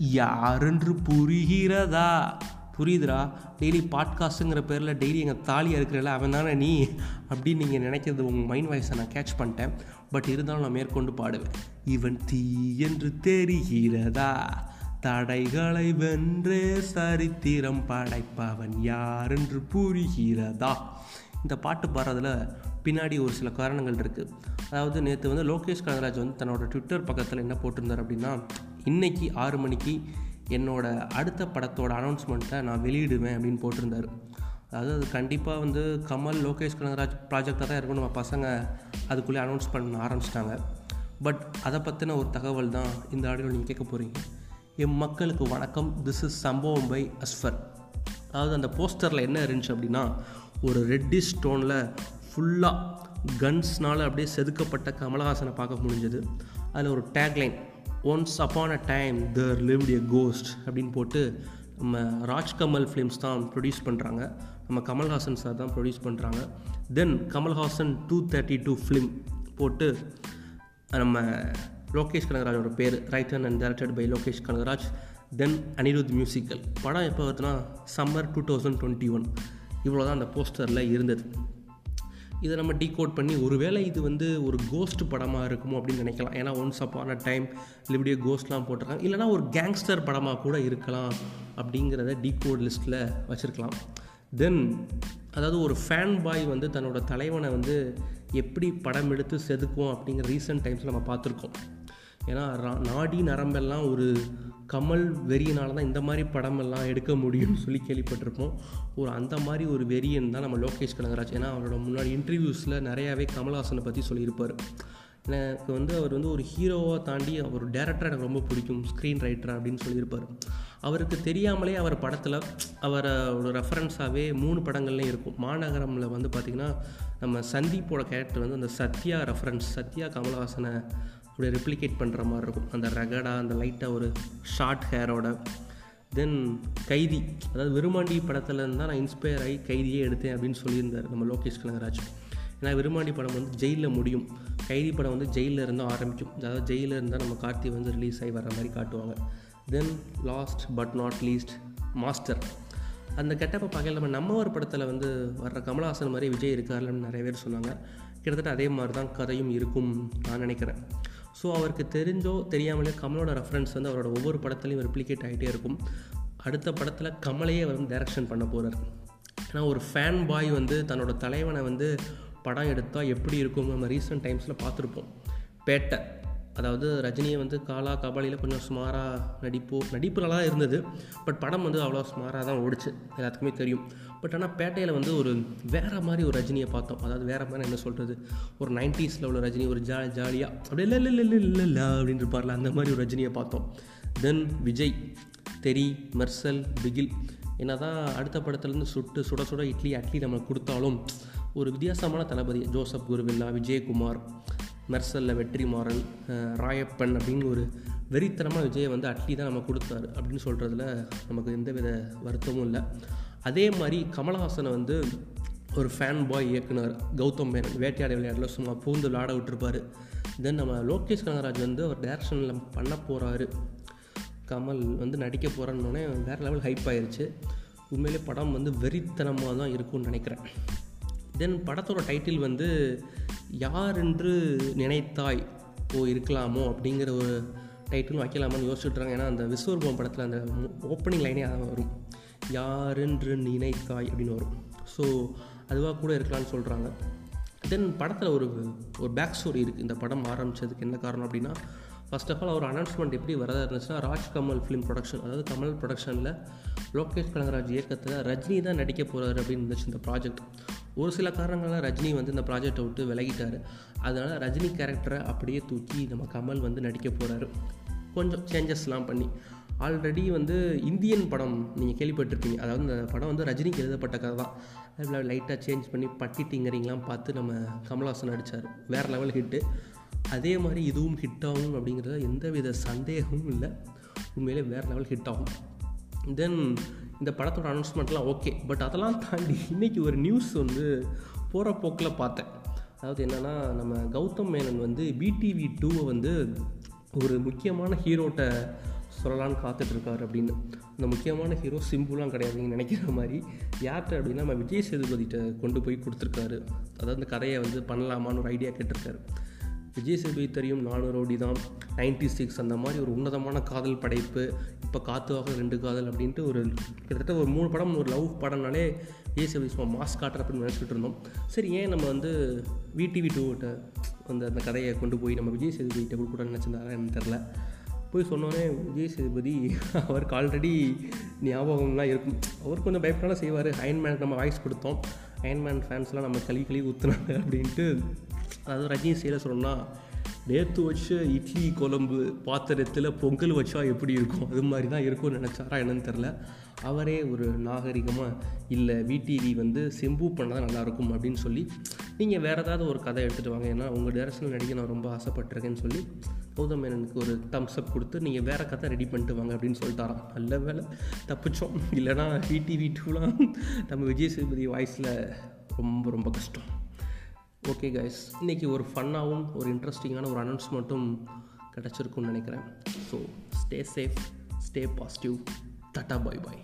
யாரென்று புரிகிறதா? புரியுதுடா. டெய்லி பாட்காஸ்ட்டுங்கிற பேரில் டெய்லி எங்கள் தாலியாக இருக்கிறல அவன் தானே நீ? அப்படின்னு நீங்கள் நினைக்கிறது உங்கள் மைண்ட் வாய்ஸை நான் கேட்ச் பண்ணிட்டேன். பட் இருந்தாலும் நான் மேற்கொண்டு பாடுவேன். இவன் தீ என்று தெரிகிறதா? தடைகளை வென்றே சரித்திரம் படைப்பவன் யாரென்று புரிகிறதா? இந்த பாட்டு பாடுறதுல பின்னாடி ஒரு சில காரணங்கள் இருக்குது அதாவது நேற்று வந்து லோகேஷ் கனகராஜ் வந்து தன்னோட ட்விட்டர் பக்கத்தில் என்ன போட்டிருந்தார் அப்படின்னா இன்றைக்கி ஆறு மணிக்கு என்னோட அடுத்த படத்தோட அனௌன்ஸ்மெண்ட்டை நான் வெளியிடுவேன் அப்படின்னு போட்டிருந்தார். அதாவது அது கண்டிப்பாக வந்து கமல் லோகேஷ் கனகராஜ் ப்ராஜெக்டாக தான் இருக்கும் நம்ம பசங்க அதுக்குள்ளே அனௌன்ஸ் பண்ண ஆரம்பிச்சிட்டாங்க. பட் அதை பற்றின ஒரு தகவல் தான் இந்த ஆடியோ நீங்கள் கேட்க போகிறீங்க என் மக்களுக்கு வணக்கம். This is Sambavam by Asfar அதாவது அந்த போஸ்டரில் என்ன இருந்துச்சு அப்படின்னா ஒரு ரெட்டிஷ் ஸ்டோனில் ஃபுல்லாக கன்ஸ்னால் அப்படியே செதுக்கப்பட்ட கமலஹாசனை பார்க்க முடிஞ்சது. அதில் ஒரு tagline once upon a time there lived a ghost அப்படின்னு போட்டு நம்ம ராஜ்கமல் ஃபிலிம்ஸ் தான் ப்ரொடியூஸ் பண்ணுறாங்க நம்ம கமல்ஹாசன் சார் தான் ப்ரொடியூஸ் பண்ணுறாங்க then Kamal Haasan two thirty two film போட்டு நம்ம லோகேஷ் கனகராஜோட பேர் written and directed by Lokesh Kanagaraj. Then Anirudh musical படம் எப்போ வருதுன்னா summer two thousand twenty one இவ்வளோ தான் அந்த போஸ்டரில் இருந்தது. இதை நம்ம டீகோட் பண்ணி ஒருவேளை இது வந்து ஒரு கோஸ்ட் படமாக இருக்குமோ அப்படின்னு நினைக்கலாம். ஏன்னா ஒன்ஸ் அப்பான டைம் இப்படியே கோஸ்ட்லாம் போட்டிருக்காங்க. இல்லைனா ஒரு கேங்ஸ்டர் படமாக கூட இருக்கலாம் அப்படிங்கிறத டீகோட் லிஸ்ட்டில் வச்சுருக்கலாம். தென் அதாவது ஒரு ஃபேன் பாய் வந்து தன்னோட தலைவனை வந்து எப்படி படம் எடுத்து செதுக்குவோம் அப்படிங்கிற ரீசெண்ட் டைம்ஸில் நம்ம பார்த்துருக்கோம். ஏன்னா நாடி நரம்பெல்லாம் ஒரு கமல் வெறியினால தான் இந்த மாதிரி படமெல்லாம் எடுக்க முடியும்னு சொல்லி கேள்விப்பட்டிருப்போம். ஒரு அந்த மாதிரி ஒரு வெறியன் தான் நம்ம லோகேஷ் கனகராஜ். ஏன்னா அவரோட முன்னாடி இன்டர்வியூஸில் நிறையாவே கமல்ஹாசனை பற்றி சொல்லியிருப்பார். எனக்கு வந்து அவர் வந்து ஒரு ஹீரோவாக தாண்டி அவர் டேரக்டராக எனக்கு ரொம்ப பிடிக்கும் ஸ்க்ரீன் ரைட்டர் அப்படின்னு சொல்லியிருப்பார். அவருக்கு தெரியாமலே அவர் படத்தில் அவரை ஒரு ரெஃபரன்ஸாகவே மூணு படங்கள்லேயும் இருக்கும். மாநகரமில் வந்து பார்த்திங்கன்னா நம்ம சந்தீப்போட கேரக்டர் வந்து அந்த சத்யா ரெஃபரன்ஸ் சத்யா கமல்ஹாசனை அப்படியே ரெப்ளிகேட் பண்ணுற மாதிரி இருக்கும். அந்த ரகடாக அந்த லைட்டாக ஒரு ஷார்ட் ஹேரோட தென் கைதி அதாவது விருமாண்டி படத்துலேருந்து தான் நான் இன்ஸ்பயர் ஆகி கைதியே எடுத்தேன் அப்படின்னு சொல்லியிருந்தார் நம்ம லோகேஷ் கனகராஜ். ஏன்னா விருமாண்டி படம் வந்து ஜெயிலில் முடியும். கைதி படம் வந்து ஜெயிலில் இருந்தால் ஆரம்பிக்கும். அதாவது ஜெயிலில் இருந்தால் நம்ம கார்த்தி வந்து ரிலீஸ் ஆகி வர மாதிரி காட்டுவாங்க. Then last but not least Master அந்த கெட்டப்பை பார்க்கல நம்ம நம்ம ஒரு படத்தில் வந்து வர்ற கமலஹாசன் மாதிரி விஜய் இருக்காருன்னு நிறைய பேர் சொன்னாங்க. கிட்டத்தட்ட அதே மாதிரி தான் கதையும் இருக்கும் நான் நினைக்கிறேன். ஸோ அவருக்கு தெரிஞ்சோ தெரியாமலே கமலோட ரெஃபரன்ஸ் வந்து அவரோட ஒவ்வொரு படத்துலையும் ரெப்ளிகேட் ஆகிட்டே இருக்கும். அடுத்த படத்தில் கமலையே அவர் வந்து டைரக்ஷன் பண்ண போகிறார் ஏன்னா ஒரு ஃபேன் பாய் வந்து தன்னோட தலைவனை வந்து படம் எடுத்தால் எப்படி இருக்கும் நம்ம ரீசெண்ட் டைம்ஸில் பார்த்துருப்போம். பேட்டை. அதாவது ரஜினியை வந்து காலா கபாலியில் கொஞ்சம் சுமாராக நடிப்போ நடிப்பு நல்லா இருந்தது. பட் படம் வந்து அவ்வளோ சுமாராக தான் ஓடிச்சு. எல்லாத்துக்குமே தெரியும். பட் ஆனால் பேட்டையில் வந்து ஒரு வேறு மாதிரி ஒரு ரஜினியை பார்த்தோம். அதாவது வேறு மாதிரி என்ன சொல்கிறது ஒரு நைன்ட்டீஸில் உள்ள ரஜினி ஒரு ஜா ஜாலியாக அப்படியே இல்லை இல்லை இல்லை இல்லை இல்லை அப்படின்னு இருப்பார்ல அந்த மாதிரி ஒரு ரஜினியை பார்த்தோம். தென் விஜய் தெரி மெர்சல் பிகில் என்ன தான் அடுத்த படத்துலேருந்து சுட்டு சுட சுட இட்லி அட்லி நம்ம கொடுத்தாலும் ஒரு வித்தியாசமான தளபதி ஜோசப் குருவில்லா விஜயகுமார். மெர்சலில் வெற்றி மாறன் ராயப்பன் அப்படின்னு ஒரு வெறித்தனமாக விஜயை வந்து அட்லி தான் நம்ம கொடுத்தாரு அப்படின்னு சொல்கிறதுல நமக்கு எந்தவித வருத்தமும் இல்லை. அதே மாதிரி கமலஹாசனை வந்து ஒரு ஃபேன் பாய் இயக்குனர் கௌதம் மேனன் வேட்டையாட விளையாடல சும்மா பூந்து விளாட விட்டுருப்பார். தென் நம்ம லோகேஷ் கனகராஜ் வந்து அவர் டேரக்ஷனில் பண்ண போகிறாரு கமல் வந்து நடிக்க போகிறன்னொடனே வேறு லெவல் ஹைப் ஆயிடுச்சு உண்மையிலே படம் வந்து வெறித்தனமாக தான் இருக்கும்னு நினைக்கிறேன். தென் படத்தோட டைட்டில் வந்து யார் என்று நினைத்தாய் ஓ இருக்கலாமோ அப்படிங்கிற ஒரு டைட்டிலும் வைக்கலாமான்னு யோசிச்சுட்றாங்க ஏன்னா அந்த விஸ்வரூபம் படத்தில் அந்த ஓப்பனிங் லைனே வரும். யார் என்று நினைத்தாய் அப்படின்னு வரும். ஸோ அதுவாக கூட இருக்கலாம்னு சொல்கிறாங்க தென் படத்தில் ஒரு ஒரு பேக் ஸ்டோரி இருக்குது இந்த படம் ஆரம்பித்ததுக்கு என்ன காரணம் அப்படின்னா ஃபஸ்ட் ஆஃப் ஆல் ஒரு அனௌன்ஸ்மெண்ட் எப்படி வரதா இருந்துச்சுன்னா ராஜ் கமல் ஃபிலிம் ப்ரொடக்ஷன் அதாவது கமல் ப்ரொடக்ஷனில் லோகேஷ் கனகராஜ் இயக்கத்தில் ரஜினி தான் நடிக்க போகிறாரு அப்படின்னு இருந்துச்சு இந்த ப்ராஜெக்ட் ஒரு சில காரணங்களால் ரஜினி வந்து இந்த ப்ராஜெக்டை விட்டு விலகிட்டார். அதனால் ரஜினி கேரக்டரை அப்படியே தூக்கி நம்ம கமல் வந்து நடிக்க போகிறாரு கொஞ்சம் சேஞ்சஸ்லாம் பண்ணி. ஆல்ரெடி வந்து இந்தியன் படம் நீங்கள் கேள்விப்பட்டிருப்பீங்க. அதாவது இந்த படம் வந்து ரஜினிக்கு எழுதப்பட்ட கதை தான் அதில் லைட்டாக சேஞ்ச் பண்ணி பட்டி டிங்கரிங்லாம் பார்த்து நம்ம கமல்ஹாசன் நடித்தார் வேறு லெவல் ஹிட்டு அதே மாதிரி இதுவும் ஹிட் ஆகும் அப்படிங்கிறத எந்தவித சந்தேகமும் இல்லை. உண்மையிலே வேறு லெவல் ஹிட் ஆகும். தென் இந்த படத்தோட அனௌன்ஸ்மெண்ட்லாம் ஓகே பட் அதெல்லாம் தாண்டி இன்றைக்கி ஒரு நியூஸ் வந்து போகிற போக்கில் பார்த்தேன். அதாவது என்னென்னா நம்ம கௌதம் மேனன் வந்து பிடிவி டூவை வந்து ஒரு முக்கியமான ஹீரோட்ட சொல்லலான்னு காத்துட்ருக்காரு அப்படின்னு. அந்த முக்கியமான ஹீரோ சிம்புலாம் கிடையாதுன்னு நினைக்கிற மாதிரி. யார்கிட்ட அப்படின்னா நம்ம விஜய் சேதுபதிகிட்ட கொண்டு போய் கொடுத்துருக்காரு. அதாவது அந்த கதையை வந்து பண்ணலாமான்னு ஒரு ஐடியா கேட்டிருக்காரு. விஜய் சேதுபதி தெரியும் நானூறு ரோடி தான் நைன்டி சிக்ஸ் அந்த மாதிரி ஒரு உன்னதமான காதல் படைப்பு இப்போ காத்துவாக ரெண்டு காதல் அப்படின்ட்டு ஒரு கிட்டத்தட்ட ஒரு மூணு படம் ஒரு லவ் படம்னாலே விஜய் சேவை சும்மா மாஸ் காட்டுற அப்படின்னு நினச்சிட்டு இருந்தோம். சரி ஏன் நம்ம வந்து விடிவி டூட்ட அந்த அந்த கதையை கொண்டு போய் நம்ம விஜய் சேதுபதிகிட்ட கொடுக்கூடாதுன்னு நினச்சிருந்தாரா எனக்கு தெரில போய் சொன்னோன்னே விஜய் சேதுபதி அவருக்கு ஆல்ரெடி ஞாபகம்லாம் இருக்கும். அவர் கொஞ்சம் பயப்படாத செய்வார். அயன்மேனுக்கு நம்ம வாய்ஸ் கொடுத்தோம். அயன்மேன் ஃபேன்ஸ்லாம் நம்ம கழுவி கழுவி ஊற்றுனாங்க அப்படின்ட்டு அதாவது ரஜினி செய்ய சொல்லணும்னா நேற்று வச்ச இட்லி குழம்பு பாத்திரத்தில் பொங்கல் வச்சா எப்படி இருக்கும்? அது மாதிரி தான் இருக்கும்னு நினச்சாரா என்னன்னு தெரில அவரே ஒரு நாகரிகமாக இல்லை விடிவி வந்து செம்பு பண்ணால் நல்லாயிருக்கும் அப்படின்னு சொல்லி நீங்கள் வேறு ஏதாவது ஒரு கதை எடுத்துகிட்டு வாங்க. ஏன்னா உங்கள் டேரக்ஷனில் நடிக்க நான் ரொம்ப ஆசைப்பட்டிருக்கேன்னு சொல்லி கௌதம் மேனனுக்கு ஒரு தம்ஸ் அப் கொடுத்து நீங்கள் வேறு கதை ரெடி பண்ணிட்டு வாங்க அப்படின்னு சொல்லிட்டாராம். நல்ல வேலை தப்பிச்சோம். இல்லைனா விடிவி டூலாம் நம்ம விஜய் சேதுபதி வாய்ஸில் ரொம்ப ரொம்ப கஷ்டம். ஓகே கைஸ் இன்றைக்கி ஒரு ஃபன்னாகவும் ஒரு இன்ட்ரெஸ்டிங்கான ஒரு அனௌன்ஸ்மெண்ட்டும் கிடச்சிருக்குன்னு நினைக்கிறேன். So stay safe stay positive தட்டா பாய் பாய்